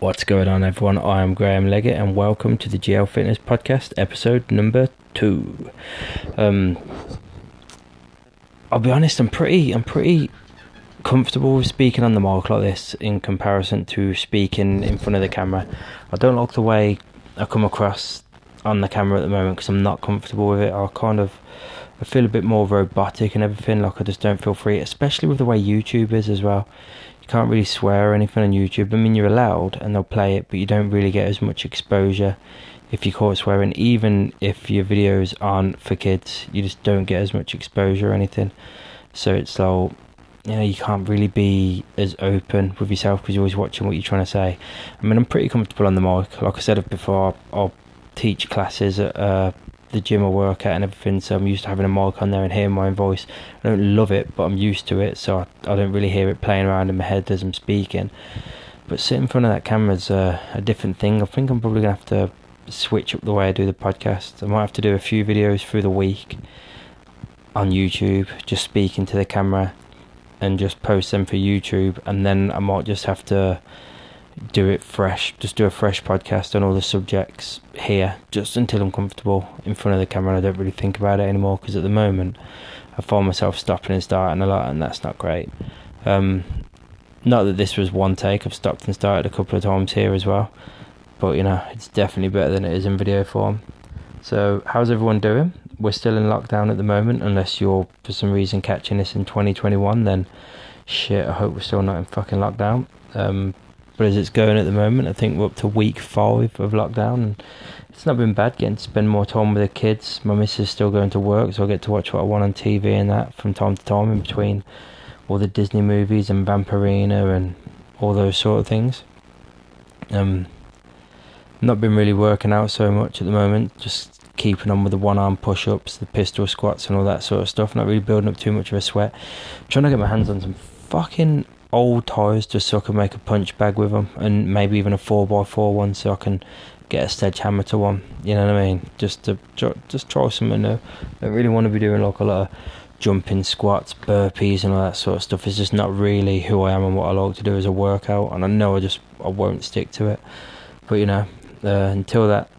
What's going on, everyone? I am Graham Leggett, and welcome to the GL Fitness Podcast, episode number two. Um, I'll be honest, I'm pretty, I'm pretty comfortable with speaking on the mic like this in comparison to speaking in front of the camera. I don't like the way I come across on the camera at the moment because I'm not comfortable with it. I kind of, I feel a bit more robotic and everything. Like I just don't feel free, especially with the way YouTube is as well can't really swear or anything on YouTube. I mean, you're allowed and they'll play it, but you don't really get as much exposure if you're caught swearing. Even if your videos aren't for kids, you just don't get as much exposure or anything. So it's like, you know, you can't really be as open with yourself because you're always watching what you're trying to say. I mean, I'm pretty comfortable on the mic. Like I said before, I'll teach classes at uh, the gym I work at and everything, so I'm used to having a mic on there and hearing my own voice. I don't love it, but I'm used to it, so I, I don't really hear it playing around in my head as I'm speaking. But sitting in front of that camera is a, a different thing. I think I'm probably gonna have to switch up the way I do the podcast. I might have to do a few videos through the week on YouTube, just speaking to the camera and just post them for YouTube, and then I might just have to do it fresh, just do a fresh podcast on all the subjects here, just until I'm comfortable in front of the camera. I don't really think about it anymore because at the moment I find myself stopping and starting a lot, and that's not great. Um, not that this was one take, I've stopped and started a couple of times here as well, but you know, it's definitely better than it is in video form. So, how's everyone doing? We're still in lockdown at the moment, unless you're for some reason catching this in 2021, then shit, I hope we're still not in fucking lockdown. Um, as it's going at the moment, I think we're up to week five of lockdown, and it's not been bad getting to spend more time with the kids. My missus is still going to work, so I get to watch what I want on TV and that from time to time in between all the Disney movies and Vampirina and all those sort of things. Um, not been really working out so much at the moment, just keeping on with the one arm push ups, the pistol squats, and all that sort of stuff. Not really building up too much of a sweat. I'm trying to get my hands on some fucking old tyres just so I can make a punch bag with them and maybe even a 4x4 one so I can get a sledgehammer to one. You know what I mean? Just to just try something new. I don't really want to be doing like a lot of jumping squats, burpees, and all that sort of stuff. It's just not really who I am and what I like to do as a workout. And I know I just I won't stick to it. But you know, uh, until that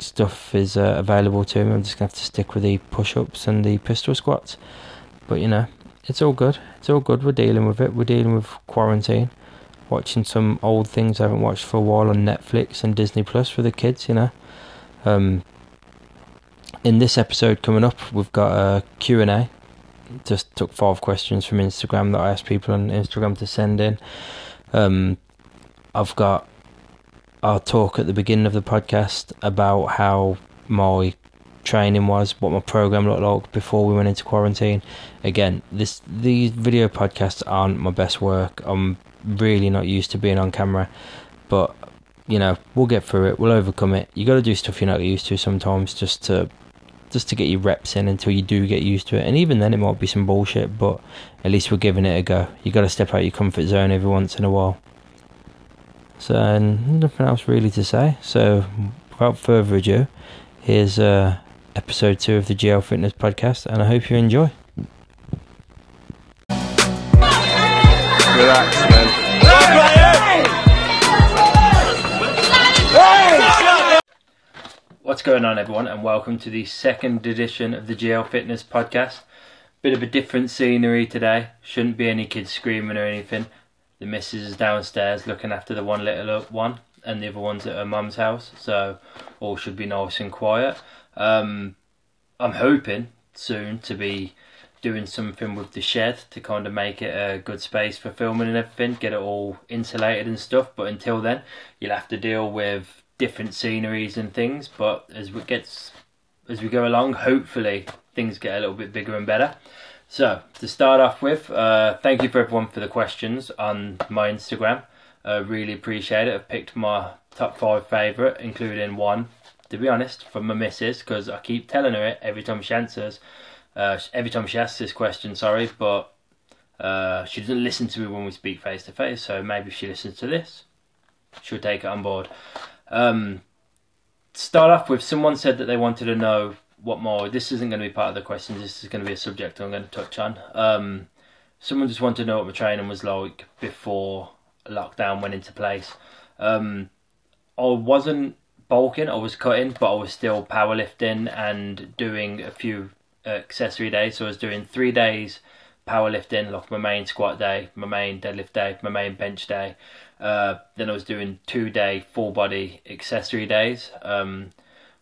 stuff is uh, available to me, I'm just gonna have to stick with the push-ups and the pistol squats. But you know, it's all good. It's all good. We're dealing with it. We're dealing with quarantine. Watching some old things I haven't watched for a while on Netflix and Disney Plus for the kids, you know. Um, in this episode coming up, we've got a Q&A. Just took five questions from Instagram that I asked people on Instagram to send in. Um, I've got our talk at the beginning of the podcast about how my training was, what my program looked like before we went into quarantine. Again, this these video podcasts aren't my best work. I'm really not used to being on camera, but you know we'll get through it. We'll overcome it. You got to do stuff you're not used to sometimes, just to just to get your reps in until you do get used to it. And even then, it might be some bullshit, but at least we're giving it a go. You got to step out your comfort zone every once in a while. So nothing else really to say. So without further ado, here's uh, episode two of the GL Fitness podcast, and I hope you enjoy. Relax, man. What's going on, everyone, and welcome to the second edition of the GL Fitness podcast. Bit of a different scenery today. Shouldn't be any kids screaming or anything. The missus is downstairs looking after the one little one, and the other one's at her mum's house, so all should be nice and quiet. Um, I'm hoping soon to be doing something with the shed to kind of make it a good space for filming and everything, get it all insulated and stuff. But until then, you'll have to deal with different sceneries and things. But as we gets as we go along, hopefully things get a little bit bigger and better. So to start off with, uh, thank you for everyone for the questions on my Instagram. I uh, really appreciate it. I've picked my top five favourite, including one to be honest, from my missus because I keep telling her it every time she answers, uh, every time she asks this question. Sorry, but uh, she doesn't listen to me when we speak face to face. So maybe if she listens to this, she'll take it on board. Um, start off with someone said that they wanted to know what more. This isn't going to be part of the questions. This is going to be a subject I'm going to touch on. Um, someone just wanted to know what my training was like before lockdown went into place. Um, I wasn't bulking, I was cutting, but I was still powerlifting and doing a few accessory days. So I was doing three days powerlifting, like my main squat day, my main deadlift day, my main bench day. Uh, then I was doing two day full body accessory days, um,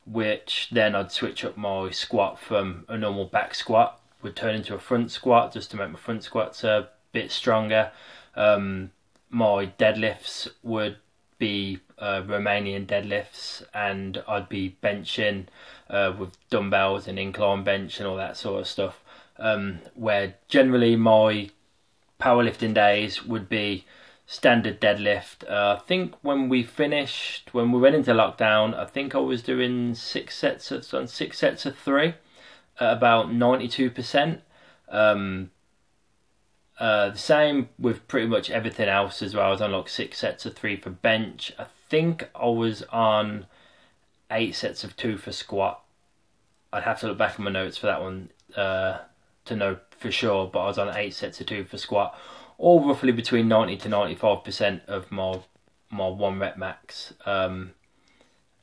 which then I'd switch up my squat from a normal back squat, would turn into a front squat just to make my front squats a bit stronger. Um, my deadlifts would be uh, Romanian deadlifts, and I'd be benching uh, with dumbbells and incline bench and all that sort of stuff. Um, where generally my powerlifting days would be standard deadlift. Uh, I think when we finished, when we went into lockdown, I think I was doing six sets of six sets of three, at about ninety two percent. Uh, the same with pretty much everything else as well. I was on like six sets of three for bench. I think I was on eight sets of two for squat. I'd have to look back at my notes for that one uh, to know for sure, but I was on eight sets of two for squat, all roughly between 90 to 95% of my my one rep max. Um,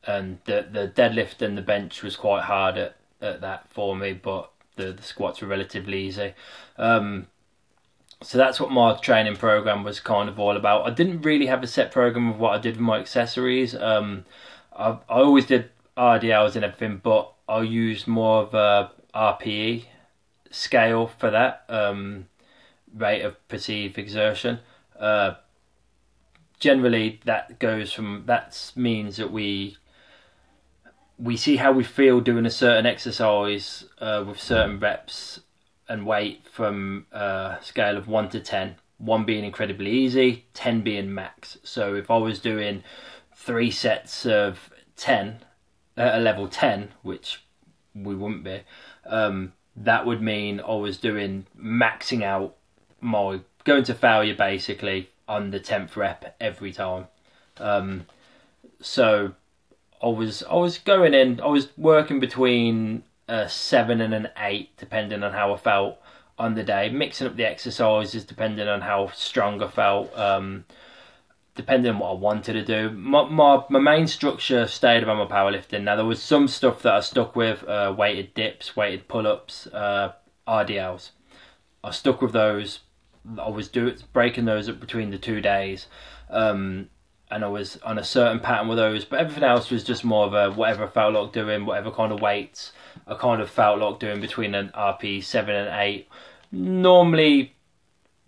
and the the deadlift and the bench was quite hard at, at that for me, but the, the squats were relatively easy. Um, so that's what my training program was kind of all about. I didn't really have a set program of what I did with my accessories. Um, I, I always did RDLs and everything, but I used more of a RPE scale for that um, rate of perceived exertion. Uh, generally, that goes from that means that we we see how we feel doing a certain exercise uh, with certain reps and weight from a scale of 1 to 10. 1 being incredibly easy, 10 being max. So if I was doing three sets of 10 at a level 10, which we wouldn't be, um, that would mean I was doing maxing out my going to failure basically on the 10th rep every time. Um, so I was I was going in I was working between a seven and an eight, depending on how I felt on the day. Mixing up the exercises depending on how strong I felt, um, depending on what I wanted to do. My, my, my main structure stayed around my powerlifting. Now there was some stuff that I stuck with, uh, weighted dips, weighted pull-ups, uh, RDLs. I stuck with those. I was doing breaking those up between the two days. Um, and I was on a certain pattern with those, but everything else was just more of a whatever I felt like doing, whatever kind of weights I kind of felt like doing between an RPE seven and eight. Normally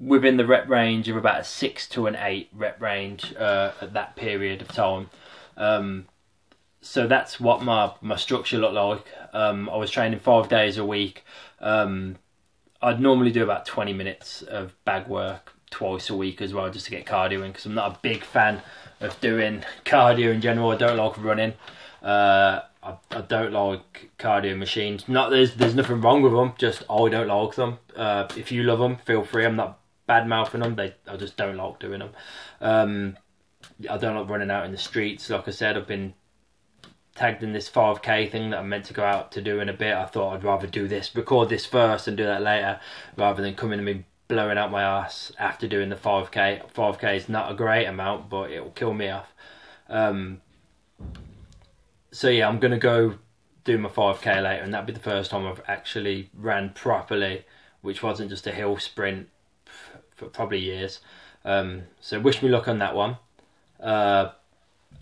within the rep range of about a six to an eight rep range uh, at that period of time. Um, so that's what my my structure looked like. Um, I was training five days a week. Um, I'd normally do about twenty minutes of bag work twice a week as well, just to get cardio in. Because I'm not a big fan of doing cardio in general. I don't like running. Uh, I, I don't like cardio machines. Not there's there's nothing wrong with them. Just I don't like them. Uh, if you love them, feel free. I'm not bad mouthing them. They I just don't like doing them. Um, I don't like running out in the streets. Like I said, I've been tagged in this 5k thing that I'm meant to go out to do in a bit. I thought I'd rather do this, record this first, and do that later, rather than coming and me blowing out my ass after doing the 5k. 5k is not a great amount, but it will kill me off. Um, so yeah, I'm gonna go do my 5k later, and that'll be the first time I've actually ran properly, which wasn't just a hill sprint for probably years. Um, so wish me luck on that one. Uh,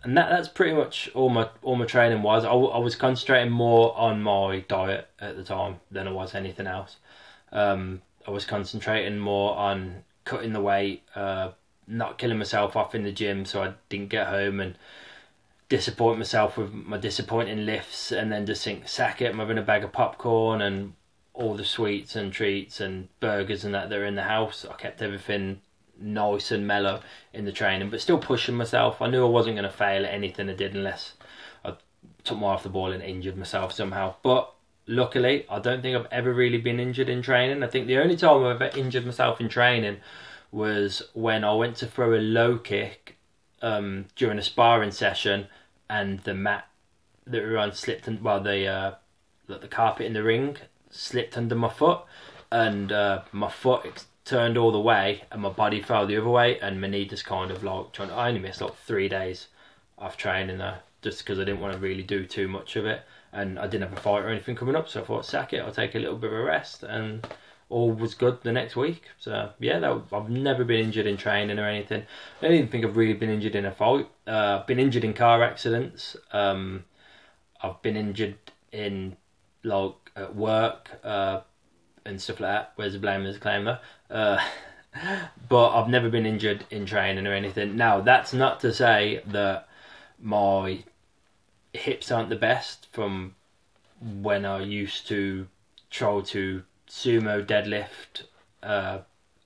and that that's pretty much all my all my training was. I, I was concentrating more on my diet at the time than I was anything else. Um, I was concentrating more on cutting the weight, uh, not killing myself off in the gym, so I didn't get home and disappoint myself with my disappointing lifts and then just think, sack it, I'm having a bag of popcorn and all the sweets and treats and burgers and that that are in the house. I kept everything nice and mellow in the training, but still pushing myself. I knew I wasn't going to fail at anything I did unless I took more off the ball and injured myself somehow. But luckily, I don't think I've ever really been injured in training. I think the only time I've ever injured myself in training was when I went to throw a low kick um, during a sparring session and the mat that on slipped and well the uh, the carpet in the ring slipped under my foot and uh, my foot turned all the way and my body fell the other way and my knee just kind of like trying. To, I only missed like three days of training there just because I didn't want to really do too much of it and I didn't have a fight or anything coming up. So I thought, sack it. I'll take a little bit of a rest and all was good the next week. So yeah, that, I've never been injured in training or anything. I don't even think I've really been injured in a fight. Uh, I've been injured in car accidents. Um, I've been injured in like at work uh, and stuff like that. Where's the blame? There's a claim there. Uh, but I've never been injured in training or anything. Now that's not to say that my hips aren't the best from when I used to try to sumo deadlift uh,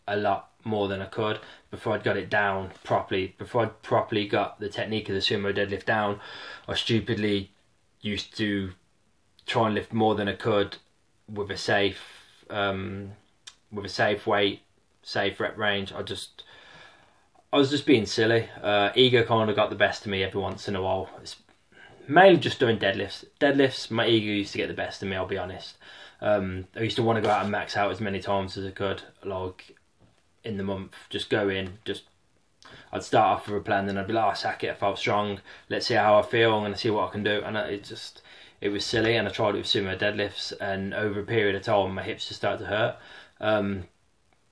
a lot more than I could before I'd got it down properly. Before I'd properly got the technique of the sumo deadlift down, I stupidly used to try and lift more than I could with a safe um, with a safe weight, safe rep range. I just I was just being silly. Uh, ego kind of got the best of me every once in a while. Mainly just doing deadlifts. Deadlifts, my ego used to get the best of me. I'll be honest. Um, I used to want to go out and max out as many times as I could, like in the month. Just go in, just I'd start off with a plan, then I'd be like, oh, sack it, I felt strong. Let's see how I feel. I'm to see what I can do. And it just, it was silly. And I tried it with sumo deadlifts, and over a period of time, my hips just started to hurt. Um,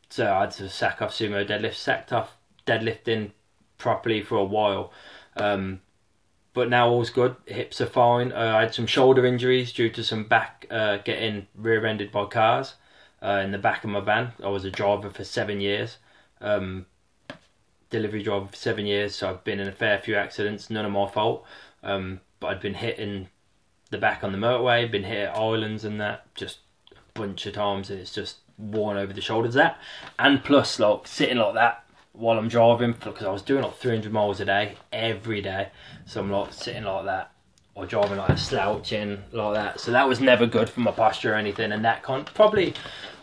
so I had to sack off sumo deadlifts, sacked off deadlifting properly for a while. Um, but now all's good. Hips are fine. Uh, I had some shoulder injuries due to some back uh, getting rear-ended by cars uh, in the back of my van. I was a driver for seven years, um, delivery driver for seven years. So I've been in a fair few accidents. None of my fault. Um, but I'd been hit in the back on the motorway. Been hit at islands and that just a bunch of times, and it's just worn over the shoulders. That and plus like sitting like that while I'm driving because I was doing like 300 miles a day every day. So I'm like sitting like that or driving like a slouching like that. So that was never good for my posture or anything. And that con- probably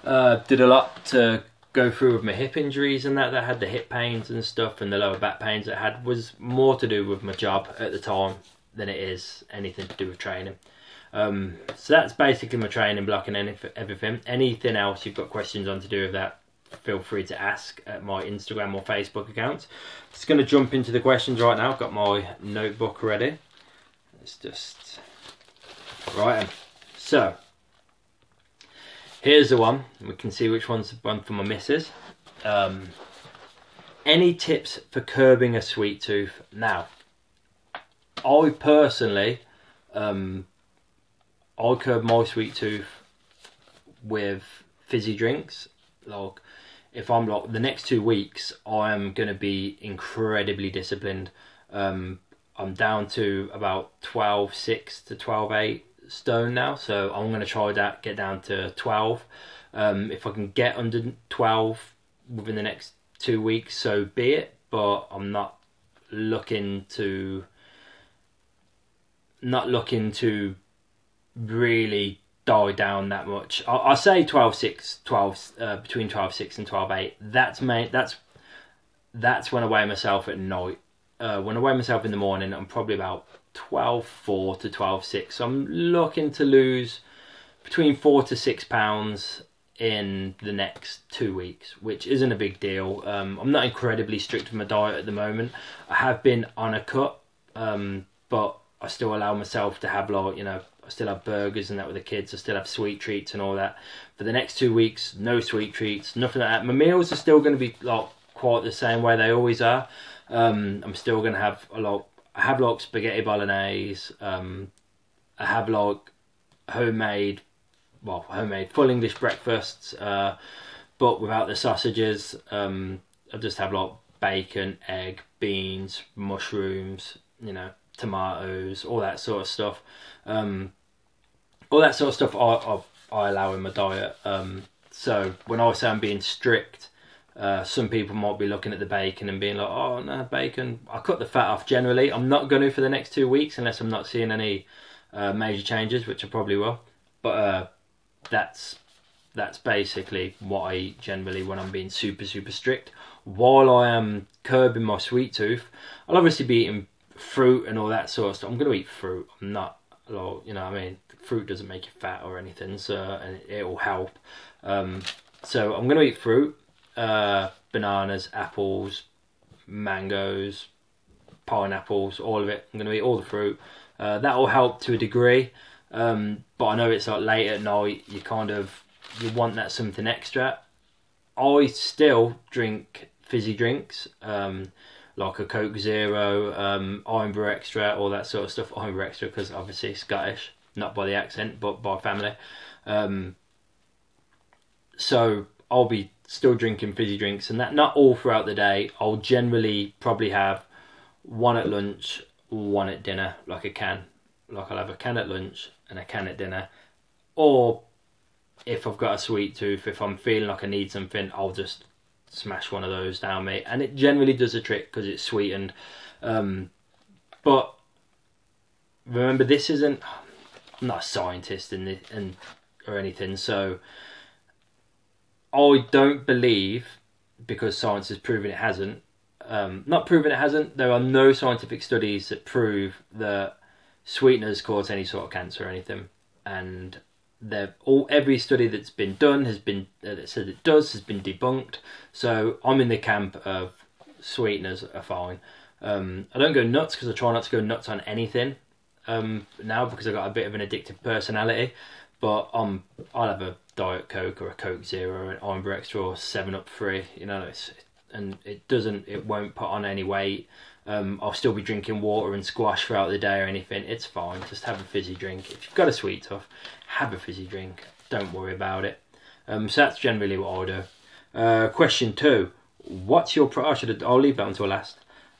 uh, did a lot to go through with my hip injuries and that. That had the hip pains and stuff and the lower back pains that had was more to do with my job at the time than it is anything to do with training. Um, so that's basically my training block and everything. Anything else you've got questions on to do with that, feel free to ask at my Instagram or Facebook accounts. Just going to jump into the questions right now. I've got my notebook ready. It's just right. So here's the one. We can see which one's the one for my missus. Um, any tips for curbing a sweet tooth? Now, I personally, um, I curb my sweet tooth with fizzy drinks. Like if I'm like the next two weeks, I am going to be incredibly disciplined. Um, I'm down to about 12, 6 to 12, 8 stone now, so I'm going to try that, get down to 12. Um, if I can get under 12 within the next two weeks, so be it, but I'm not looking to not looking to really die down that much. I'll, I'll say 12 6, 12, uh, between 12 6 and 12 8. That's, main, that's, that's when I weigh myself at night. Uh, when I weigh myself in the morning, I'm probably about 12 4 to 12 6. So I'm looking to lose between 4 to 6 pounds in the next two weeks, which isn't a big deal. Um, I'm not incredibly strict with my diet at the moment. I have been on a cut, um, but I still allow myself to have like you know I still have burgers and that with the kids. I still have sweet treats and all that. For the next two weeks, no sweet treats, nothing like that. My meals are still going to be like quite the same way they always are. Um, I'm still going to have a lot. I have like spaghetti bolognese. Um, I have like homemade, well, homemade full English breakfasts, uh, but without the sausages. Um, I just have like bacon, egg, beans, mushrooms. You know, tomatoes, all that sort of stuff. Um, all that sort of stuff I, I, I allow in my diet. Um, so when I say I'm being strict, uh, some people might be looking at the bacon and being like, "Oh no, bacon." I cut the fat off. Generally, I'm not going to for the next two weeks unless I'm not seeing any uh, major changes, which I probably will. But uh, that's that's basically what I eat generally when I'm being super super strict. While I am curbing my sweet tooth, I'll obviously be eating fruit and all that sort of stuff. I'm going to eat fruit. I'm not you know, what I mean, fruit doesn't make you fat or anything, so and it will help. Um, so I'm to eat fruit. uh, bananas, apples, mangoes, pineapples, all of it. I'm to eat all the fruit. Uh, that will help to a degree, um, but I know it's like late at night. You kind of you want that something extra. I still drink fizzy drinks, um, like a Coke Zero, um, Irn-Bru Extra, all that sort of stuff. Irn-Bru Extra because obviously Scottish, not by the accent, but by family. Um, so I'll be still drinking fizzy drinks, and that not all throughout the day. I'll generally probably have one at lunch, one at dinner, like a can. Like I'll have a can at lunch and a can at dinner, or if I've got a sweet tooth, if I'm feeling like I need something, I'll just smash one of those down mate. and it generally does a trick because it's sweetened. Um, but remember, this isn't. I'm not a scientist in the, and or anything, so I don't believe because science has proven it hasn't. Um, not proven it hasn't. There are no scientific studies that prove that sweeteners cause any sort of cancer or anything, and all every study that's been done has been uh, that says it does has been debunked. So I'm in the camp of sweeteners are fine. Um, I don't go nuts because I try not to go nuts on anything um, now because I've got a bit of an addictive personality. But um, I'll have a Diet Coke or a Coke Zero, or an Irn-Bru Extra or Seven Up Free. You know, it's, and it doesn't, it won't put on any weight. Um, I'll still be drinking water and squash throughout the day or anything. It's fine. Just have a fizzy drink. If you've got a sweet tooth, have a fizzy drink. Don't worry about it. Um, so that's generally what I'll do. Uh, question two: What's your? Pro- I should. I'll leave that until last.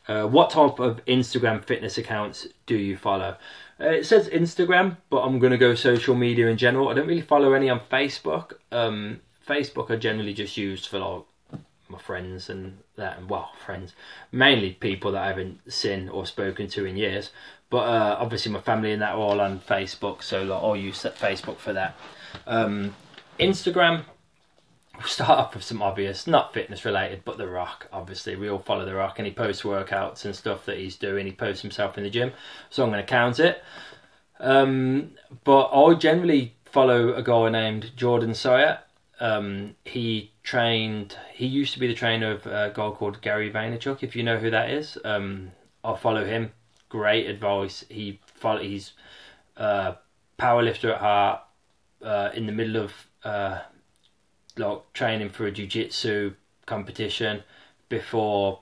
Uh, what type of Instagram fitness accounts do you follow? Uh, it says Instagram, but I'm gonna go social media in general. I don't really follow any on Facebook. Um, Facebook I generally just use for like my friends and that, and well, friends, mainly people that I haven't seen or spoken to in years. But uh, obviously, my family and that are all on Facebook, so like, I'll use Facebook for that. Um, Instagram, we'll start off with some obvious, not fitness related, but The Rock. Obviously, we all follow The Rock, and he posts workouts and stuff that he's doing. He posts himself in the gym, so I'm going to count it. Um, but I generally follow a guy named Jordan Syatt. Um, he trained. He used to be the trainer of a guy called Gary Vaynerchuk. If you know who that is, um, I'll follow him. Great advice. He follow, he's uh, powerlifter at heart. Uh, in the middle of uh, like training for a jiu-jitsu competition before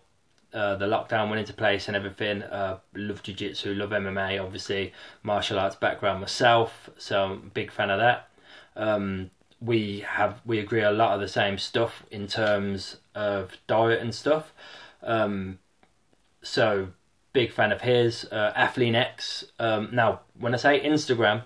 uh, the lockdown went into place and everything. Uh, love jiu-jitsu, love MMA, obviously martial arts background myself, so I'm big fan of that. Um, we have we agree a lot of the same stuff in terms of diet and stuff. Um, so big fan of his. Uh, Athlean X. Um, now, when I say Instagram,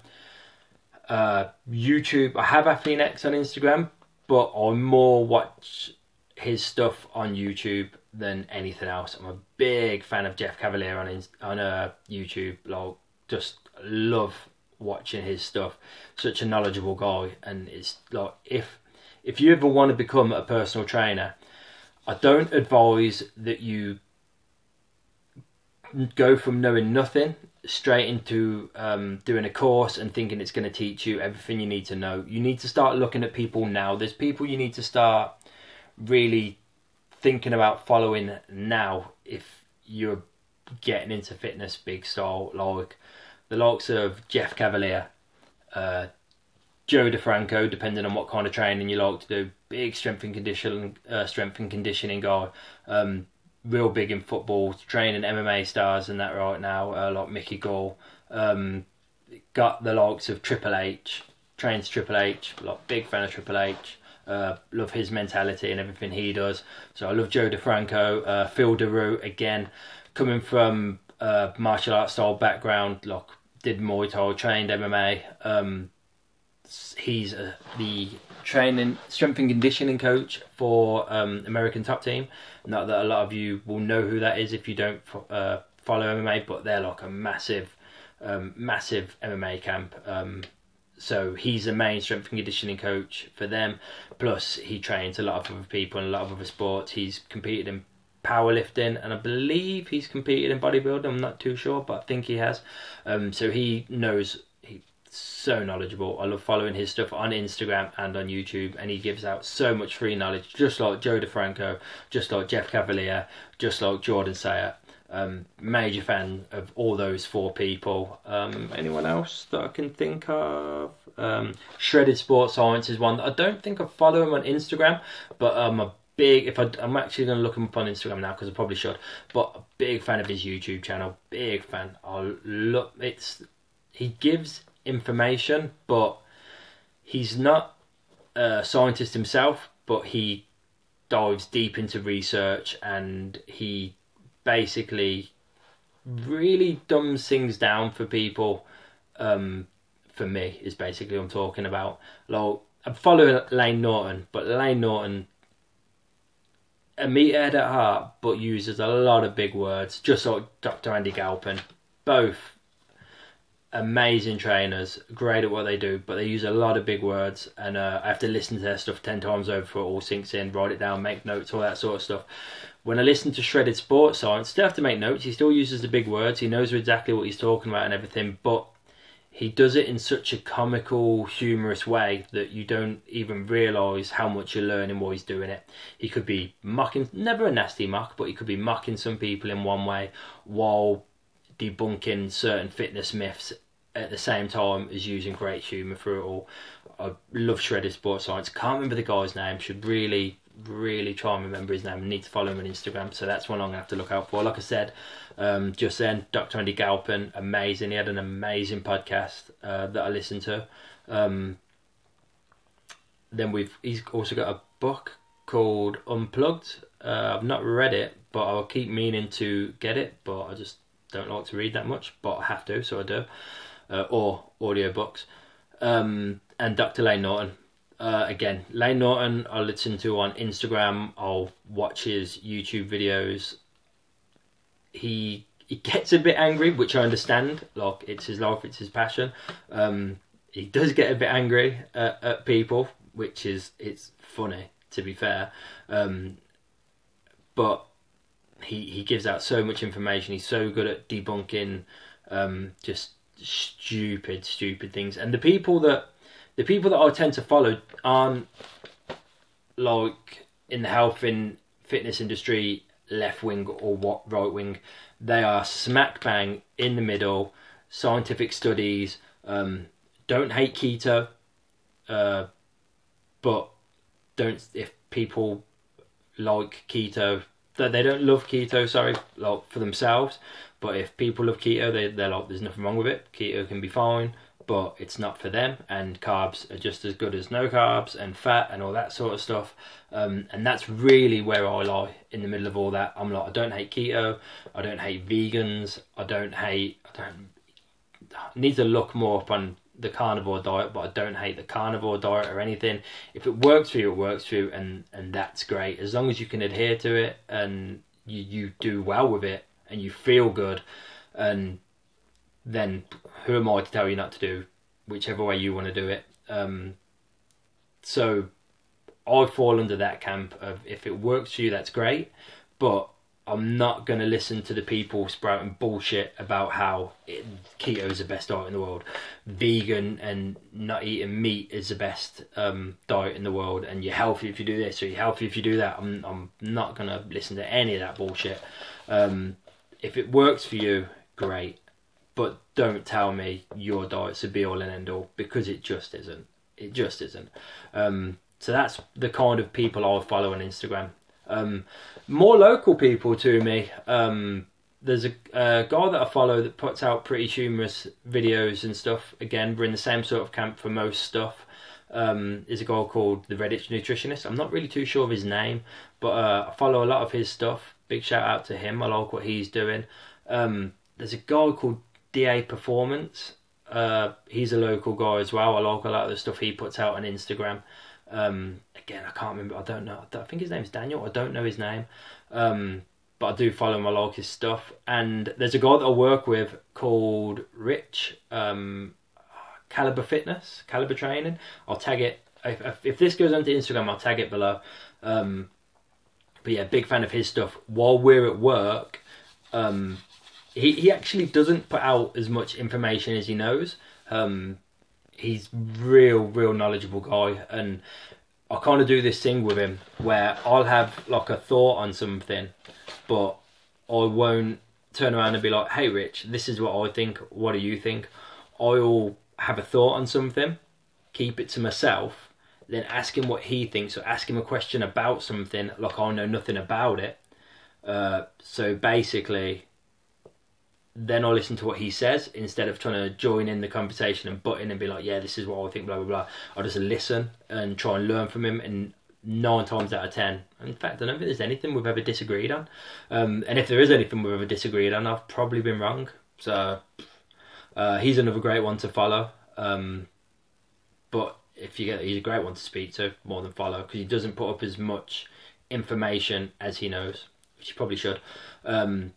uh, YouTube, I have Athlean X on Instagram, but I more watch his stuff on YouTube than anything else. I'm a big fan of Jeff Cavaliere on on uh, YouTube. Like, just love watching his stuff. Such a knowledgeable guy, and it's like if if you ever want to become a personal trainer, I don't advise that you go from knowing nothing straight into um, doing a course and thinking it's going to teach you everything you need to know. You need to start looking at people now. There's people you need to start really thinking about following now if you're getting into fitness big style like the likes of Jeff Cavaliere, uh, Joe DeFranco, depending on what kind of training you like to do, big strength and conditioning, uh, strength and conditioning guy, um, real big in football, training MMA stars and that right now, uh, like Mickey Gall. Um, got the likes of Triple H, trains Triple H, like big fan of Triple H. Uh, love his mentality and everything he does. So I love Joe DeFranco, uh, Phil Daru again, coming from uh, martial arts style background, like did Muay Thai, trained MMA. Um, he's uh, the training strength and conditioning coach for um, American Top Team. Not that a lot of you will know who that is if you don't uh, follow MMA, but they're like a massive, um, massive MMA camp. Um, so he's the main strength and conditioning coach for them. Plus, he trains a lot of other people in a lot of other sports. He's competed in powerlifting, and I believe he's competed in bodybuilding. I'm not too sure, but I think he has. Um, so he knows so knowledgeable. I love following his stuff on Instagram and on YouTube, and he gives out so much free knowledge, just like Joe DeFranco, just like Jeff Cavaliere, just like Jordan Syatt. Um, major fan of all those four people. Um, anyone else that I can think of? Um, Shredded Sports Science is one that I don't think I follow him on Instagram, but I'm a big. If I, I'm actually going to look him up on Instagram now because I probably should. But a big fan of his YouTube channel. Big fan. I look. It's he gives information, but he's not a scientist himself. But he dives deep into research and he basically really dumbs things down for people. Um, for me, is basically what I'm talking about. Like I'm following Layne Norton, but Layne Norton, a meathead at heart, but uses a lot of big words, just like Dr. Andy Galpin. Both amazing trainers, great at what they do, but they use a lot of big words, and uh, I have to listen to their stuff ten times over before it all sinks in, write it down, make notes, all that sort of stuff. When I listen to Shredded Sports Science, still have to make notes. He still uses the big words. He knows exactly what he's talking about and everything, but he does it in such a comical, humorous way that you don't even realise how much you're learning while he's doing it. He could be mocking, never a nasty mock, but he could be mocking some people in one way while debunking certain fitness myths at the same time as using great humour through it all. I love Shredded Sports Science. Can't remember the guy's name. Should really really try and remember his name. Need to follow him on Instagram, so that's one I'm gonna have to look out for. Like I said, um, just then, Dr. Andy Galpin, amazing. He had an amazing podcast uh, that I listened to. Um, then we've he's also got a book called Unplugged. Uh, I've not read it, but I'll keep meaning to get it, but I just don't like to read that much, but I have to, so I do. Uh, or audiobooks. Um, and Dr. Layne Norton, uh, again, Layne Norton, I listen to on Instagram. I'll watch his YouTube videos. He he gets a bit angry, which I understand. Like it's his life, it's his passion. Um, he does get a bit angry at, at, people, which is it's funny to be fair. Um, but he he gives out so much information. He's so good at debunking um, just stupid, stupid things. And the people that the people that I tend to follow aren't like in the health and fitness industry left wing or what right wing. They are smack bang in the middle. Scientific studies. Um, don't hate keto, uh, but don't if people like keto they don't love keto. Sorry, like for themselves. But if people love keto, they they're like, there's nothing wrong with it. Keto can be fine but it's not for them. And carbs are just as good as no carbs and fat and all that sort of stuff. Um, and that's really where I lie in the middle of all that. I'm like, I don't hate keto, I don't hate vegans, I don't hate, I don't I need to look more up on the carnivore diet, but I don't hate the carnivore diet or anything. If it works for you, it works for you, and and that's great. As long as you can adhere to it and you you do well with it and you feel good, and then who am I to tell you not to do whichever way you want to do it? Um, so I fall under that camp of if it works for you, that's great, but I'm not going to listen to the people sprouting bullshit about how it, keto is the best diet in the world, vegan and not eating meat is the best um, diet in the world, and you're healthy if you do this or you're healthy if you do that. I'm I'm not going to listen to any of that bullshit. Um, if it works for you, great but don't tell me your diet's a be all and end all because it just isn't. It just isn't. Um, so that's the kind of people I follow on Instagram. Um, more local people to me. Um, there's a, a, guy that I follow that puts out pretty humorous videos and stuff. Again, we're in the same sort of camp for most stuff. Um, is a guy called the Redditch Nutritionist. I'm not really too sure of his name, but uh, I follow a lot of his stuff. Big shout out to him. I like what he's doing. Um, there's a guy called DA Performance. Uh, he's a local guy as well. I like a lot of the stuff he puts out on Instagram. Um, again, I can't remember. I don't know. I think his name's Daniel. I don't know his name. Um, but I do follow him. I like his stuff. And there's a guy that I work with called Rich um, Caliber Fitness, Caliber Training. I'll tag it. If, if, this goes onto Instagram, I'll tag it below. Um, but yeah, big fan of his stuff. While we're at work, um, he, he actually doesn't put out as much information as he knows. Um, he's real, real knowledgeable guy, and I kind of do this thing with him where I'll have like a thought on something, but I won't turn around and be like, "Hey, Rich, this is what I think. What do you think?" I'll have a thought on something, keep it to myself, then ask him what he thinks, or ask him a question about something like I know nothing about it. Uh, so basically, then I'll listen to what he says instead of trying to join in the conversation and butt in and be like, yeah, this is what I think, blah, blah, blah. I'll just listen and try and learn from him. And nine times out of ten, in fact, I don't think there's anything we've ever disagreed on. Um, and if there is anything we've ever disagreed on, I've probably been wrong. So uh, he's another great one to follow. Um, but if you get, he's a great one to speak to more than follow because he doesn't put up as much information as he knows, which he probably should. Um,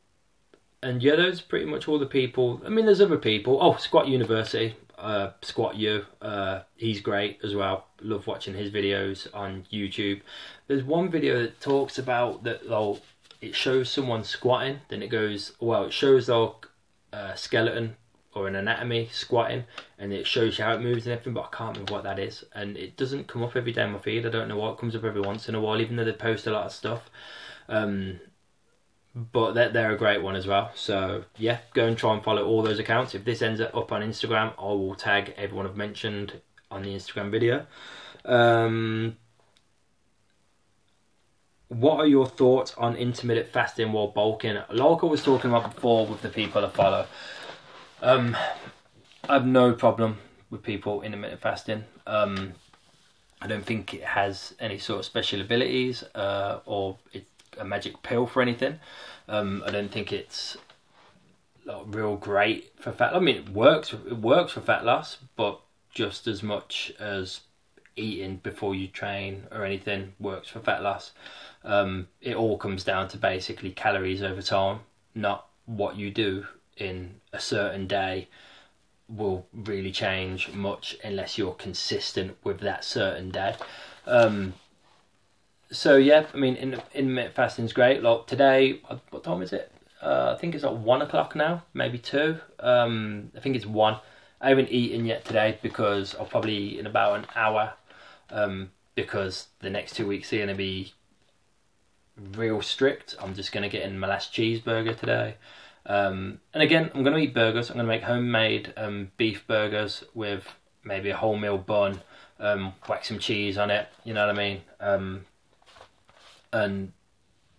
and yeah, those pretty much all the people. I mean, there's other people. Oh, Squat University, uh, Squat U. Uh, he's great as well. Love watching his videos on YouTube. There's one video that talks about that. Though it shows someone squatting, then it goes well. It shows their uh, skeleton or an anatomy squatting, and it shows you how it moves and everything. But I can't remember what that is, and it doesn't come up every day on my feed. I don't know what comes up every once in a while, even though they post a lot of stuff. Um, but they're, they're a great one as well. So yeah, go and try and follow all those accounts. If this ends up on Instagram, I will tag everyone I've mentioned on the Instagram video. Um, what are your thoughts on intermittent fasting while bulking? Like I was talking about before with the people I follow, um, I have no problem with people intermittent fasting. Um, I don't think it has any sort of special abilities uh, or it a magic pill for anything. Um, I don't think it's like, real great for fat. I mean, it works. It works for fat loss, but just as much as eating before you train or anything works for fat loss. Um, it all comes down to basically calories over time, not what you do in a certain day will really change much unless you're consistent with that certain day. Um, so yeah, I mean, in, intermittent fasting is great. Like today, what time is it? Uh, I think it's like one o'clock now, maybe two. Um, I think it's one. I haven't eaten yet today because I'll probably eat in about an hour. Um, because the next two weeks are going to be real strict. I'm just going to get in my last cheeseburger today. Um, and again, I'm going to eat burgers. I'm going to make homemade um, beef burgers with maybe a wholemeal bun, um, whack some cheese on it. You know what I mean? And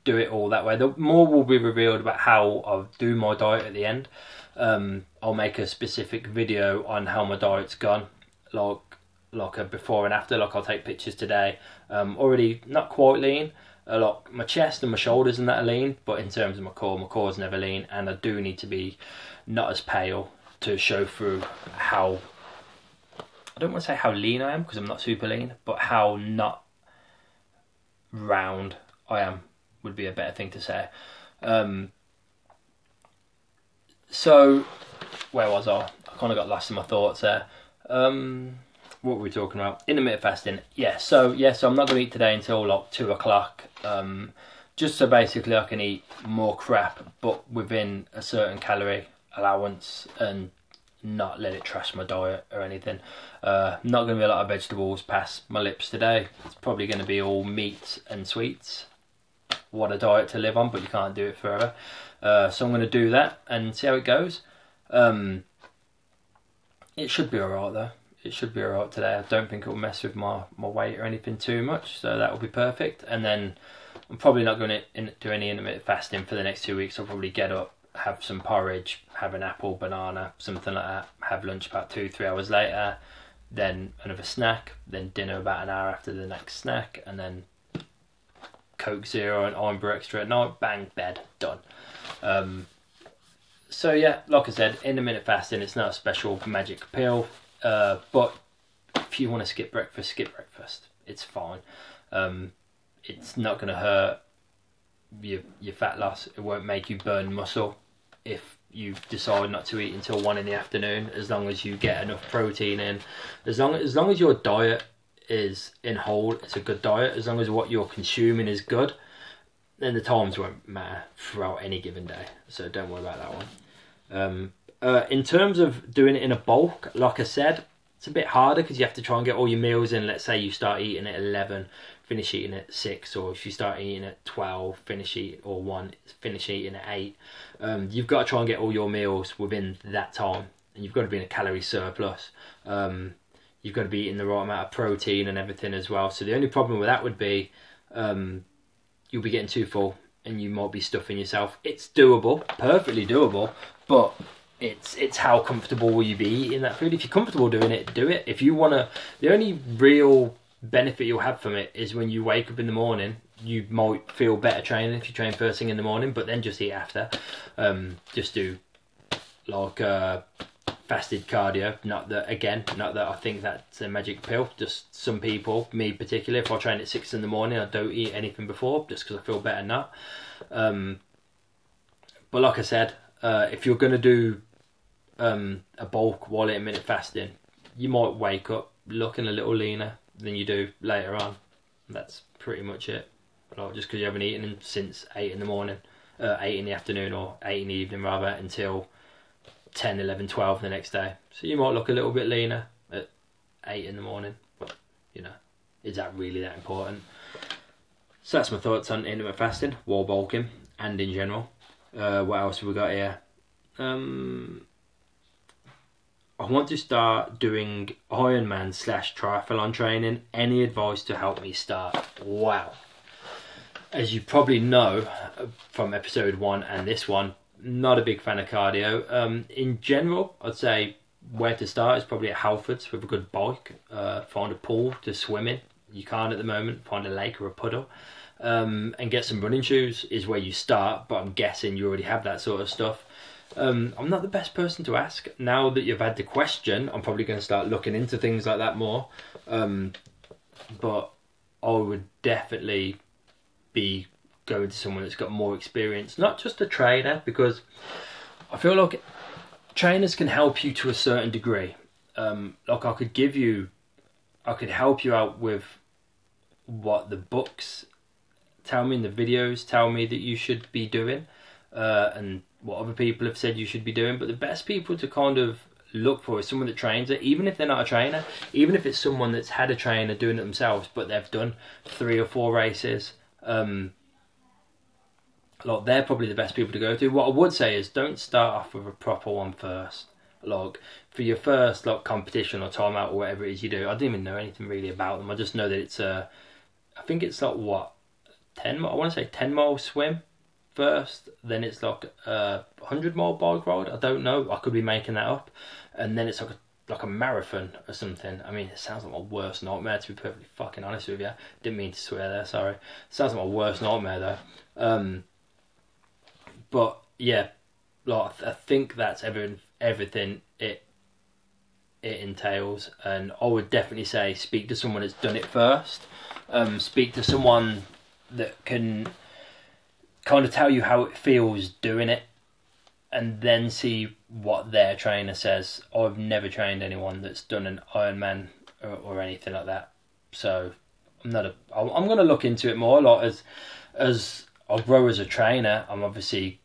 do it all that way. The more will be revealed about how I do my diet at the end. Um, I'll make a specific video on how my diet's gone, like like a before and after. Like I'll take pictures today. Um, already not quite lean. A lot my chest and my shoulders and that are lean, but in terms of my core, my core's never lean, and I do need to be not as pale to show through how. I don't want to say how lean I am because I'm not super lean, but how not round I am would be a better thing to say. Um, so, where was I? I kind of got lost in my thoughts there. Um, what were we talking about? Intermittent fasting. Yeah. So yeah. So I'm not going to eat today until like two o'clock. Um, just so basically I can eat more crap, but within a certain calorie allowance and not let it trash my diet or anything. Uh, not going to be a lot of vegetables past my lips today. It's probably going to be all meats and sweets what a diet to live on, but you can't do it forever. Uh, so I'm going to do that and see how it goes. Um, it should be alright though. It should be alright today. I don't think it will mess with my, my weight or anything too much, so that will be perfect. And then I'm probably not going to do any intermittent fasting for the next two weeks. I'll probably get up, have some porridge, have an apple, banana, something like that. Have lunch about two, three hours later. Then another snack. Then dinner about an hour after the next snack, and then Coke Zero and Irn-Bru Extra at night, bang, bed, done. Um, so yeah, like I said, intermittent fasting, it's not a special magic pill, uh, but if you want to skip breakfast, skip breakfast. It's fine. Um, it's not going to hurt your your fat loss. It won't make you burn muscle if you decide not to eat until one in the afternoon. As long as you get enough protein in, as long as long as your diet is in whole, it's a good diet. As long as what you're consuming is good, then the times won't matter throughout any given day. So don't worry about that one. Um, uh, in terms of doing it in a bulk, like I said, it's a bit harder because you have to try and get all your meals in. Let's say you start eating at eleven, finish eating at six, or if you start eating at twelve, finish eat or one, finish eating at eight. Um, you've got to try and get all your meals within that time, and you've got to be in a calorie surplus. Um, you've got to be eating the right amount of protein and everything as well. So the only problem with that would be um, you'll be getting too full and you might be stuffing yourself. It's doable, perfectly doable, but it's it's how comfortable will you be eating that food. If you're comfortable doing it, do it. If you wanna, the only real benefit you'll have from it is when you wake up in the morning. You might feel better training if you train first thing in the morning, but then just eat after. Um, just do like uh, fasted cardio. Not that again, not that I think that's a magic pill. Just some people, me particularly, if I train at six in the morning, I don't eat anything before just because I feel better not. Um, but like I said, uh, if you're gonna do um, a bulk while intermittent fasting, you might wake up looking a little leaner than you do later on. That's pretty much it. Just because you haven't eaten since eight in the morning, uh, eight in the afternoon, or eight in the evening rather, until 10, 11, 12 the next day. So you might look a little bit leaner at 8 in the morning, but you know, is that really that important? So that's my thoughts on intermittent fasting, wall bulking, and in general. Uh, what else have we got here? Um, I want to start doing Ironman slash triathlon training. Any advice to help me start? Wow. As you probably know from episode one and this one, not a big fan of cardio. Um, in general, I'd say where to start is probably at Halfords with a good bike. Uh, find a pool to swim in. You can't at the moment. Find a lake or a puddle. Um, and get some running shoes is where you start, but I'm guessing you already have that sort of stuff. Um, I'm not the best person to ask. Now that you've had the question, I'm probably going to start looking into things like that more. Um, but I would definitely be going to someone that's got more experience, not just a trainer, because I feel like trainers can help you to a certain degree. Um, like I could give you, I could help you out with what the books tell me in the videos tell me that you should be doing, uh, and what other people have said you should be doing. But the best people to kind of look for is someone that trains it, even if they're not a trainer, even if it's someone that's had a trainer doing it themselves, but they've done three or four races. Um, they're probably the best people to go to. What I would say is don't start off with a proper one first. Like for your first like competition or timeout or whatever it is you do, I don't even know anything really about them. I just know that it's a, I think it's like what, ten. I want to say ten mile swim first. Then it's like a hundred mile bike ride. I don't know. I could be making that up. And then it's like a like a marathon or something. I mean, it sounds like my worst nightmare to be perfectly fucking honest with you. Didn't mean to swear there. Sorry. Sounds like my worst nightmare though. Um, but yeah, like I think that's everything everything it it entails, and I would definitely say speak to someone that's done it first. Um, speak to someone that can kind of tell you how it feels doing it, and then see what their trainer says. I've never trained anyone that's done an Ironman or, or anything like that, so I'm not a. I'm going to look into it more. Like as as I grow as a trainer, I'm obviously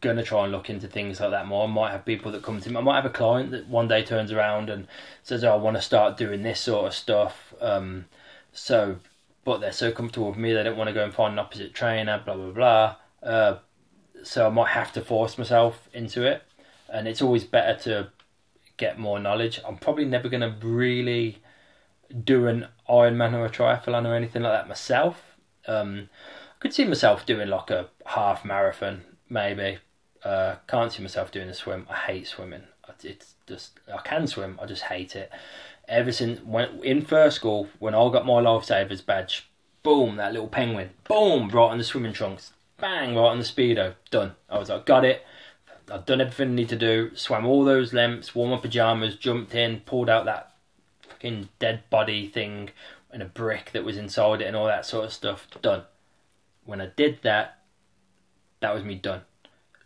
going to try and look into things like that more. I might have people that come to me. I might have a client that one day turns around and says, oh, "I want to start doing this sort of stuff." Um, so, but they're so comfortable with me, they don't want to go and find an opposite trainer. Blah blah blah. Uh, so I might have to force myself into it, and it's always better to get more knowledge. I'm probably never going to really do an Ironman or a triathlon or anything like that myself. Um, could see myself doing like a half marathon, maybe, uh, can't see myself doing a swim. I hate swimming. It's just I can swim. I just hate it. Ever since when in first school, when I got my lifesavers badge, boom, that little penguin, boom, right on the swimming trunks, bang, right on the speedo, done. I was like, got it. I've done everything I need to do. Swam all those lengths, wore my pajamas, jumped in, pulled out that fucking dead body thing and a brick that was inside it and all that sort of stuff. Done. When I did that, that was me done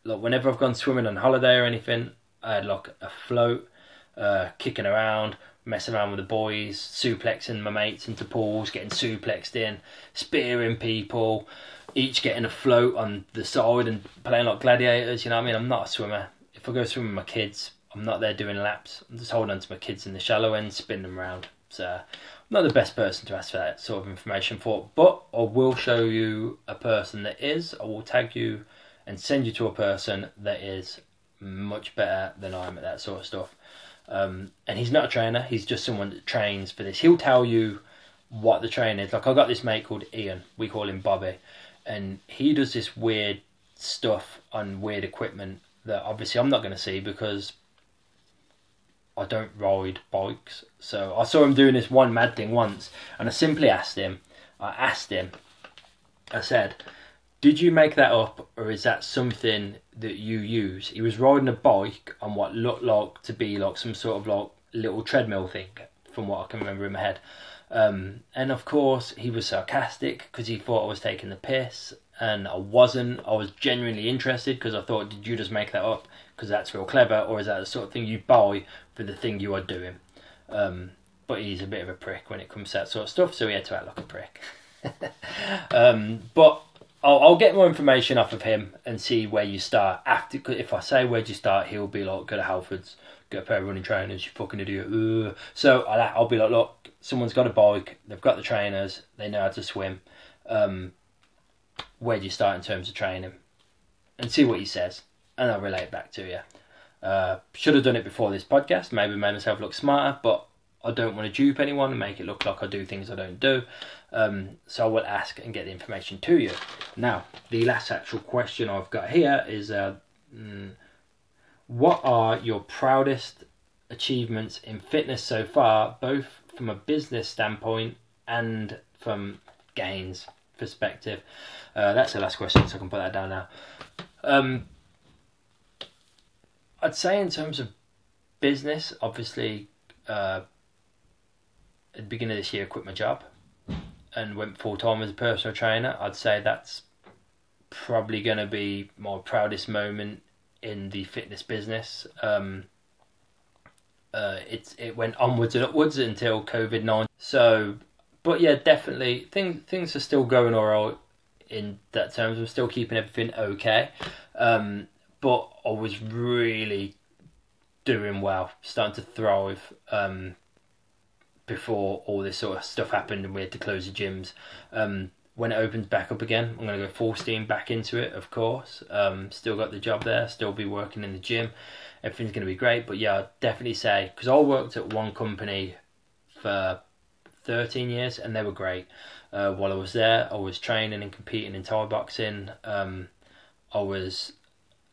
like whenever I've gone swimming on holiday or anything, I had like a float, uh, kicking around, messing around with the boys, suplexing my mates into pools, getting suplexed in, spearing people, each getting a float on the side and playing like gladiators. You know what I mean? I'm not a swimmer. If I go swimming with my kids, I'm not there doing laps. I'm just holding on to my kids in the shallow end, spinning them around. So I'm not the best person to ask for that sort of information for, but I will show you a person that is. I will tag you and send you to a person that is much better than I am at that sort of stuff. Um, and he's not a trainer; he's just someone that trains for this. He'll tell you what the train is. Like I've got this mate called Ian. We call him Bobby, and he does this weird stuff on weird equipment that obviously I'm not going to see because I don't ride bikes. So I saw him doing this one mad thing once, and I simply asked him. I asked him. I said, "Did you make that up, or is that something that you use?" He was riding a bike on what looked like to be like some sort of like little treadmill thing, from what I can remember in my head. Um, and of course, he was sarcastic because he thought I was taking the piss, and I wasn't. I was genuinely interested because I thought, did you just make that up because that's real clever, or is that the sort of thing you buy for the thing you are doing? Um, but he's a bit of a prick when it comes to that sort of stuff, so he had to act like a prick. um, but I'll, I'll, get more information off of him and see where you start. After, if I say where you start, he'll be like, "Go to Halfords, get a pair of running trainers, you fucking idiot." Ugh. So I'll, I'll be like, "Look, someone's got a bike, they've got the trainers, they know how to swim. Um, where do you start in terms of training?" And see what he says, and I'll relate back to you. Uh, should have done it before this podcast. Maybe made myself look smarter, but I don't want to dupe anyone and make it look like I do things I don't do. Um, so I will ask and get the information to you. Now, the last actual question I've got here is uh, mm, what are your proudest achievements in fitness so far, both from a business standpoint and from gains perspective? Uh, that's the last question, so I can put that down now. Um, I'd say in terms of business, obviously, uh, at the beginning of this year, I quit my job and went full time as a personal trainer. I'd say that's probably going to be my proudest moment in the fitness business. Um, uh, it it went onwards and upwards until COVID nine. So, but yeah, definitely things things are still going alright in that terms. We're still keeping everything okay. Um, but I was really doing well, starting to thrive um, before all this sort of stuff happened and we had to close the gyms. Um, when it opens back up again, I'm going to go full steam back into it, of course. Um, still got the job there, still be working in the gym. Everything's going to be great, but yeah, I'd definitely say because I worked at one company for 13 years and they were great. Uh, while I was there, I was training and competing in Thai boxing. Um, I was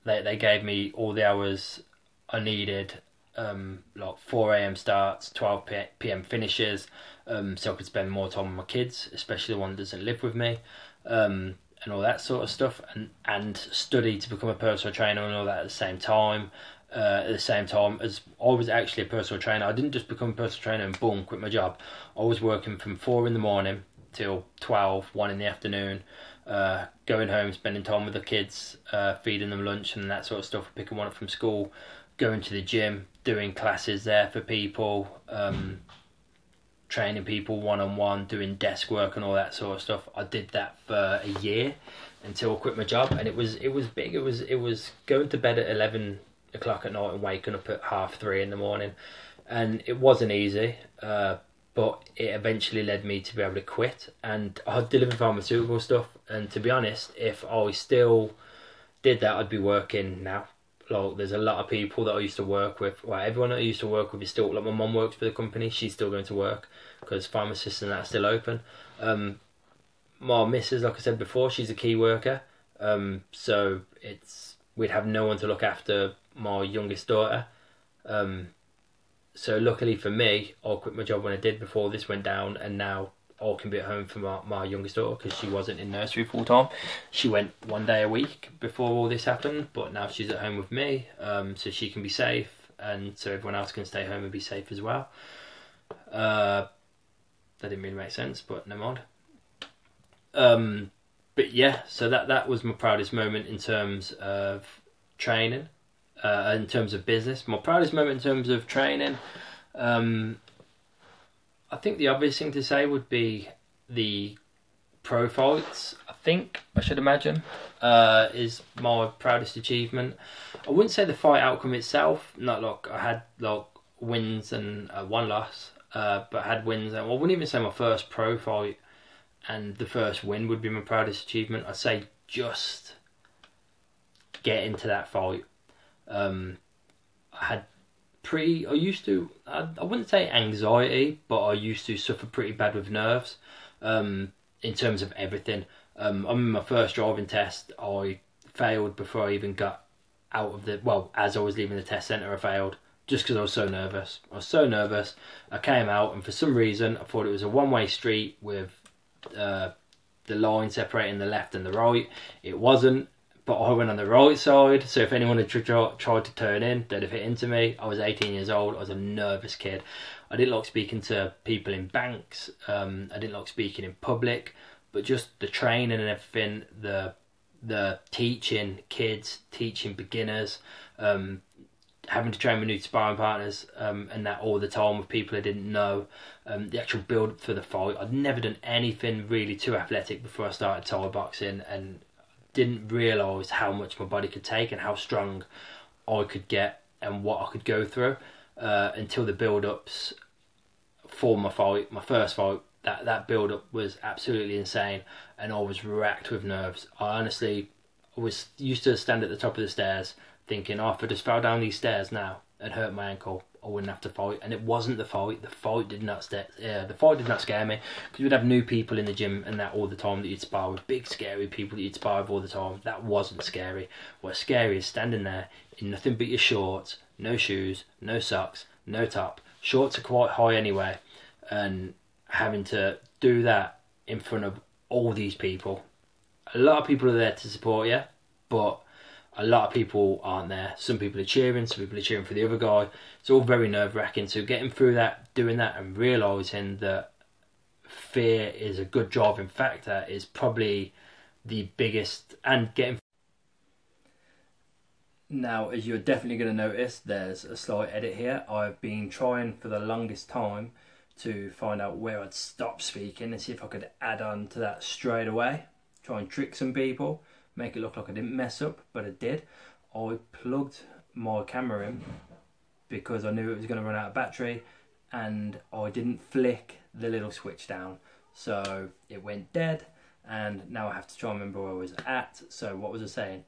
they they gave me all the hours I needed, um, like four a.m. starts, twelve p.m. finishes, um, so I could spend more time with my kids, especially the one that doesn't live with me, um, and all that sort of stuff, and and study to become a personal trainer and all that at the same time. Uh, at the same time as I was actually a personal trainer, I didn't just become a personal trainer and boom, quit my job. I was working from four in the morning till 12, 1 in the afternoon, uh, going home, spending time with the kids, uh, feeding them lunch and that sort of stuff, picking one up from school, going to the gym, doing classes there for people, um, training people one on one, doing desk work and all that sort of stuff. I did that for a year until I quit my job, and it was it was big. It was it was going to bed at eleven o'clock at night and waking up at half three in the morning, and it wasn't easy. Uh, but it eventually led me to be able to quit and I delivered pharmaceutical stuff. And to be honest if I still did that I'd be working now. Like there's a lot of people that I used to work with well everyone that I used to work with is still like my mum works for the company. She's still going to work because pharmacists and that's still open. Um my missus like I said before she's a key worker. Um so it's we'd have no one to look after my youngest daughter. Um so luckily for me, I quit my job when I did before this went down, and now I can be at home for my, my youngest daughter because she wasn't in nursery full time. She went one day a week before all this happened, but now she's at home with me, um, so she can be safe, and so everyone else can stay home and be safe as well. Uh, that didn't really make sense, but never mind. Um, but yeah, so that that was my proudest moment in terms of training uh, in terms of business. My proudest moment in terms of training, um, I think the obvious thing to say would be the pro fights, I think I should imagine, uh, is my proudest achievement. I wouldn't say the fight outcome itself. Not like I had like wins and uh, one loss, uh, but had wins. And I wouldn't even say my first pro fight and the first win would be my proudest achievement. I'd say just get into that fight. Um, I had pretty. I used to. I, I wouldn't say anxiety, but I used to suffer pretty bad with nerves. Um, in terms of everything. Um, I'm in my first driving test. I failed before I even got out of the. Well, as I was leaving the test centre, I failed just because I was so nervous. I was so nervous. I came out, and for some reason, I thought it was a one-way street with uh, the line separating the left and the right. It wasn't, but I went on the right side. So if anyone had tried to turn in, they'd have hit into me. I was 18 years old. I was a nervous kid. I didn't like speaking to people in banks. Um, I didn't like speaking in public, but just the training and everything, the the teaching kids, teaching beginners, um, having to train with new sparring partners, um, and that all the time with people I didn't know. Um, the actual build for the fight. I'd never done anything really too athletic before I started Thai boxing, and didn't realise how much my body could take and how strong I could get and what I could go through uh, until the build ups for my fight, my first fight. That that build up was absolutely insane, and I was racked with nerves. I honestly was used to stand at the top of the stairs thinking, oh, if I just fell down these stairs now and hurt my ankle, I wouldn't have to fight. And it wasn't the fight. The fight did not st- yeah, the fight did not scare me because you'd have new people in the gym and that all the time that you'd spar with, big scary people that you'd spar with all the time. That wasn't scary. What's scary is standing there in nothing but your shorts, no shoes, no socks, no top. Shorts are quite high anyway, and having to do that in front of all these people. A lot of people are there to support you, but a lot of people aren't there. Some people are cheering, some people are cheering for the other guy. It's all very nerve wracking. So getting through that, doing that, and realizing that fear is a good driving factor is probably the biggest. And getting now, as you're definitely going to notice, there's a slight edit here. I've been trying for the longest time to find out where I'd stop speaking and see if I could add on to that straight away. Try and trick some people make it look like I didn't mess up, but I did. I plugged my camera in because I knew it was going to run out of battery and I didn't flick the little switch down. So it went dead and now I have to try and remember where I was at. So what was I saying?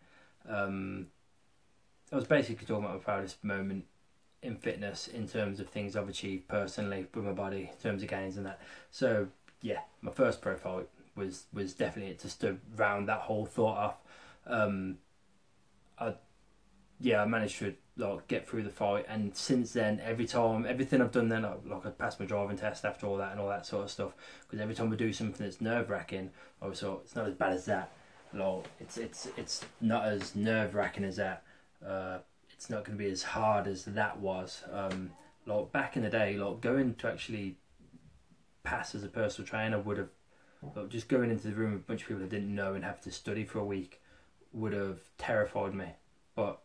Um, I was basically talking about my proudest moment in fitness in terms of things I've achieved personally with my body, in terms of gains and that. So yeah, my first profile was was definitely it just to round that whole thought off. Um, I yeah, I managed to like get through the fight, and since then, every time, everything I've done then, I, like I passed my driving test after all that and all that sort of stuff. Because every time we do something that's nerve wracking, I was thought it's not as bad as that. Like it's it's it's not as nerve wracking as that. Uh, it's not going to be as hard as that was. Um, like back in the day, like going to actually pass as a personal trainer would have but just going into the room with a bunch of people I didn't know and have to study for a week would have terrified me. But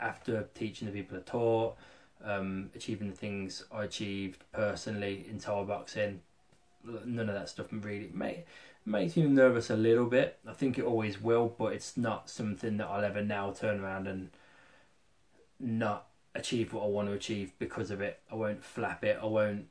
after teaching the people I taught, um, achieving the things I achieved personally in Thai boxing, none of that stuff really make, makes me nervous a little bit. I think it always will, but it's not something that I'll ever now turn around and not achieve what I want to achieve because of it. I won't flap it. I won't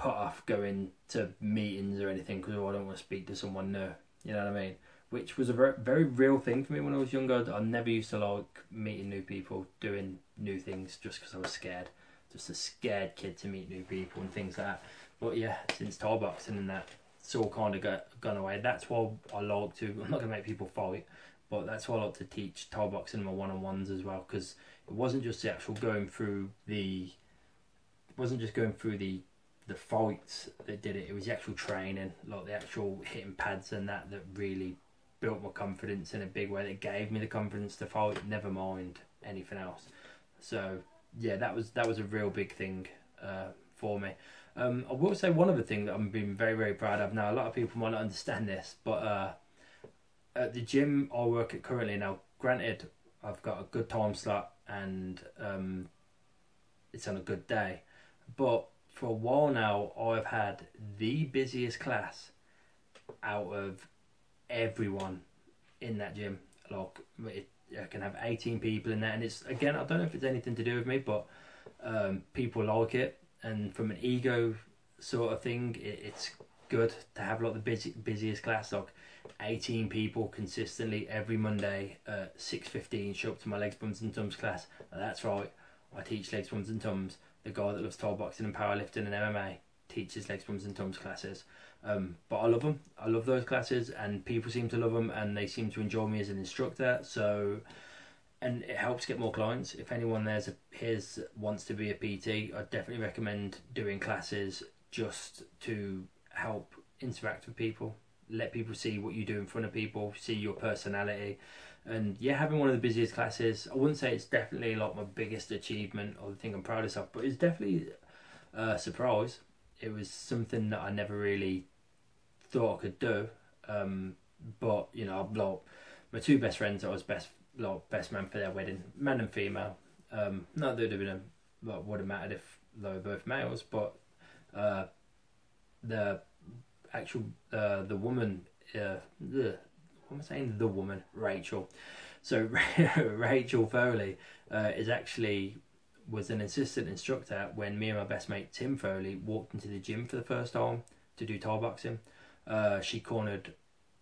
put off going to meetings or anything because oh, I don't want to speak to someone new. You know what I mean? Which was a very, very real thing for me when I was younger. I never used to like meeting new people, doing new things just because I was scared. Just a scared kid to meet new people and things like that. But yeah, since Thai boxing and that, it's all kind of got gone away. That's why I like to. I'm not gonna make people fight, but that's why I like to teach Thai boxing in my one on ones as well because it wasn't just the actual going through the. It wasn't just going through the the fights that did it. It was the actual training, like the actual hitting pads and that, that really built my confidence in a big way. That gave me the confidence to fight. Never mind anything else. So yeah, that was that was a real big thing uh, for me. Um, I will say one other thing that I'm being very very proud of. Now a lot of people might not understand this, but uh, at the gym I work at currently now, granted I've got a good time slot and um, it's on a good day, but for a while now, I've had the busiest class out of everyone in that gym. Like it, I can have eighteen people in there, and it's again I don't know if it's anything to do with me, but um, people like it, and from an ego sort of thing, it, it's good to have like the busy, busiest class, like eighteen people consistently every Monday at six fifteen. Show up to my legs, bums and tums class. That's right, I teach legs, bums and tums. The guy that loves Thai boxing and powerlifting and MMA teaches legs, bums and tums classes. Um, but I love them. I love those classes, and people seem to love them, and they seem to enjoy me as an instructor. So, and it helps get more clients. If anyone there's a here's wants to be a PT, I definitely recommend doing classes just to help interact with people, let people see what you do in front of people, see your personality, and yeah, having one of the busiest classes. I wouldn't say it's definitely like my biggest achievement or the thing I'm proudest of, but it's definitely a surprise. It was something that I never really thought I could do. Um, but you know, like my two best friends, I was best like best man for their wedding, man and female. Um, not that it would have been a like, would have mattered if they were both males, but uh, the actual uh, the woman, uh, am I saying? The woman, Rachel. So Rachel Foley uh, is actually was an assistant instructor when me and my best mate Tim Foley walked into the gym for the first time to do Thai boxing. Uh, she cornered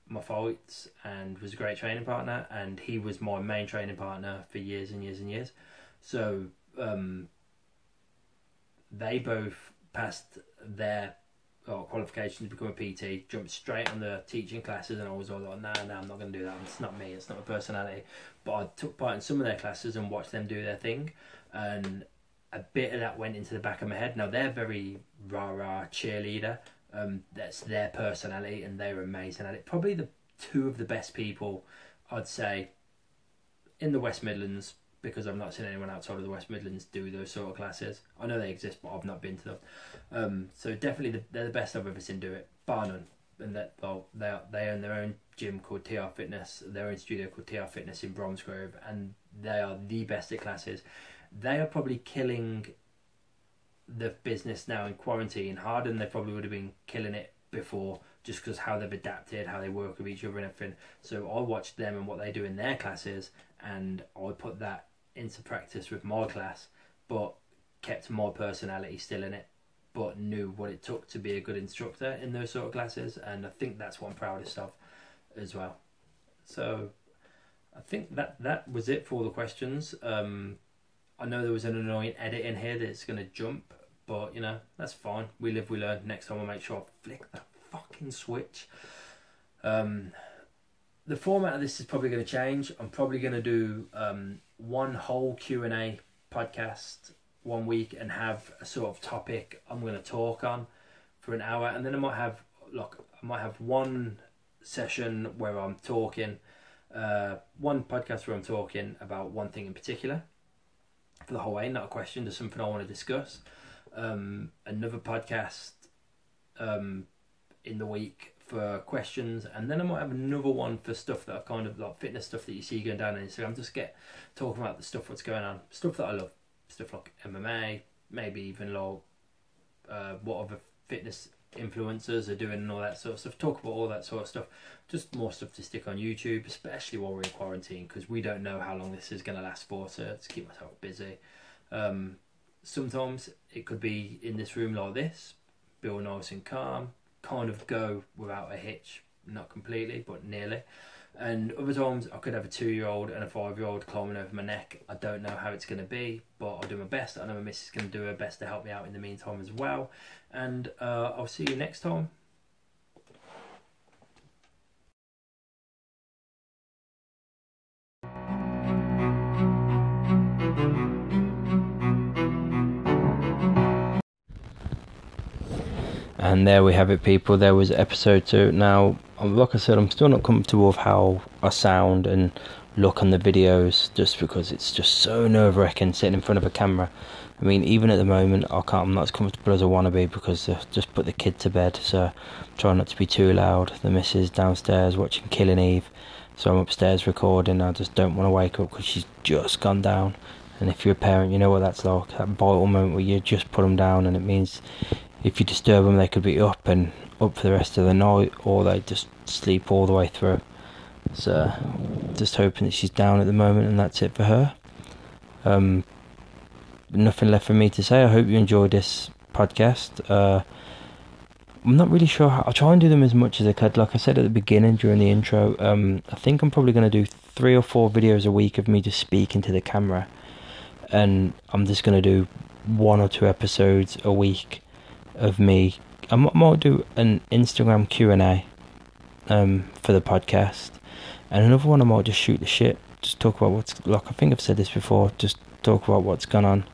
my fights and was a great training partner, and he was my main training partner for years and years and years. So um, they both passed their oh, qualification to become a PT, jumped straight on the teaching classes, and I was all like, "No, nah, no, nah, I'm not going to do that. It's not me. It's not my personality." But I took part in some of their classes and watched them do their thing, and a bit of that went into the back of my head. Now they're very rah rah cheerleader, um, that's their personality, and they're amazing at it. Probably the two of the best people, I'd say, in the West Midlands because I've not seen anyone outside of the West Midlands do those sort of classes. I know they exist, but I've not been to them. Um, so definitely the, they're the best I've ever seen do it, bar none. And that well, they they own their own gym called TR Fitness, their own studio called TR Fitness in Bromsgrove, and they are the best at classes. They are probably killing the business now in quarantine harder than they probably would have been killing it before just because how they've adapted, how they work with each other and everything. So I watched them and what they do in their classes and I put that into practice with my class, but kept my personality still in it, but knew what it took to be a good instructor in those sort of classes and I think that's what I'm proudest of as well. So I think that that was it for the questions. Um, I know there was an annoying edit in here that's going to jump but you know, that's fine. We live, we learn. Next time I'll make sure I flick that fucking switch. Um, the format of this is probably going to change. I'm probably going to do um, one whole Q and A podcast one week and have a sort of topic I'm going to talk on for an hour, and then I might have look, I might have one session where I'm talking, uh, one podcast where I'm talking about one thing in particular for the whole way, not a question, just something I want to discuss. Um, another podcast um, in the week for questions, and then I might have another one for stuff that I kind of like fitness stuff that you see going down on Instagram. Just get talking about the stuff what's going on, stuff that I love, stuff like MMA, maybe even like uh, what other fitness influencers are doing and all that sort of stuff. Talk about all that sort of stuff. Just more stuff to stick on YouTube, especially while we're in quarantine, because we don't know how long this is going to last for. So to keep myself busy. Um, sometimes it could be in this room like this, feel nice and calm, kind of go without a hitch, not completely, but nearly. And other times I could have a two year old and a five year old climbing over my neck. I don't know how it's going to be, but I'll do my best. I know my missus is going to do her best to help me out in the meantime as well. And uh, I'll see you next time. And there we have it, people. There was episode two. Now, like I said, I'm still not comfortable with how I sound and look on the videos, just because it's just so nerve wracking sitting in front of a camera. I mean, even at the moment, I can't. I'm not as comfortable as I want to be because I've just put the kid to bed. So, try not to be too loud. The missus downstairs watching Killing Eve, so I'm upstairs recording. I just don't want to wake up because she's just gone down. And if you're a parent, you know what that's like. That vital moment where you just put them down, and it means if you disturb them, they could be up and up for the rest of the night or they just sleep all the way through. So, just hoping that she's down at the moment and that's it for her. Um, nothing left for me to say. I hope you enjoyed this podcast. Uh, I'm not really sure. How, I'll try and do them as much as I could. Like I said at the beginning during the intro, um, I think I'm probably going to do three or four videos a week of me just speaking to the camera, and I'm just going to do one or two episodes a week of me. I might do an Instagram Q and A um, for the podcast, and another one I might just shoot the shit, just talk about what's like. I think I've said this before. Just talk about what's gone on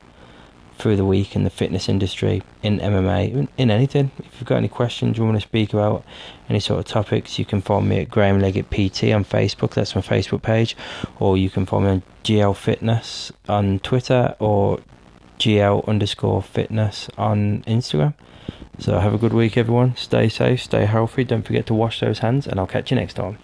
through the week in the fitness industry, in MMA, in anything. If you've got any questions you want to speak about, any sort of topics, you can find me at Graham Leggett PT on Facebook. That's my Facebook page, or you can find me on GL Fitness on Twitter or GL underscore Fitness on Instagram. So have a good week, everyone. Stay safe, stay healthy. Don't forget to wash those hands, and I'll catch you next time.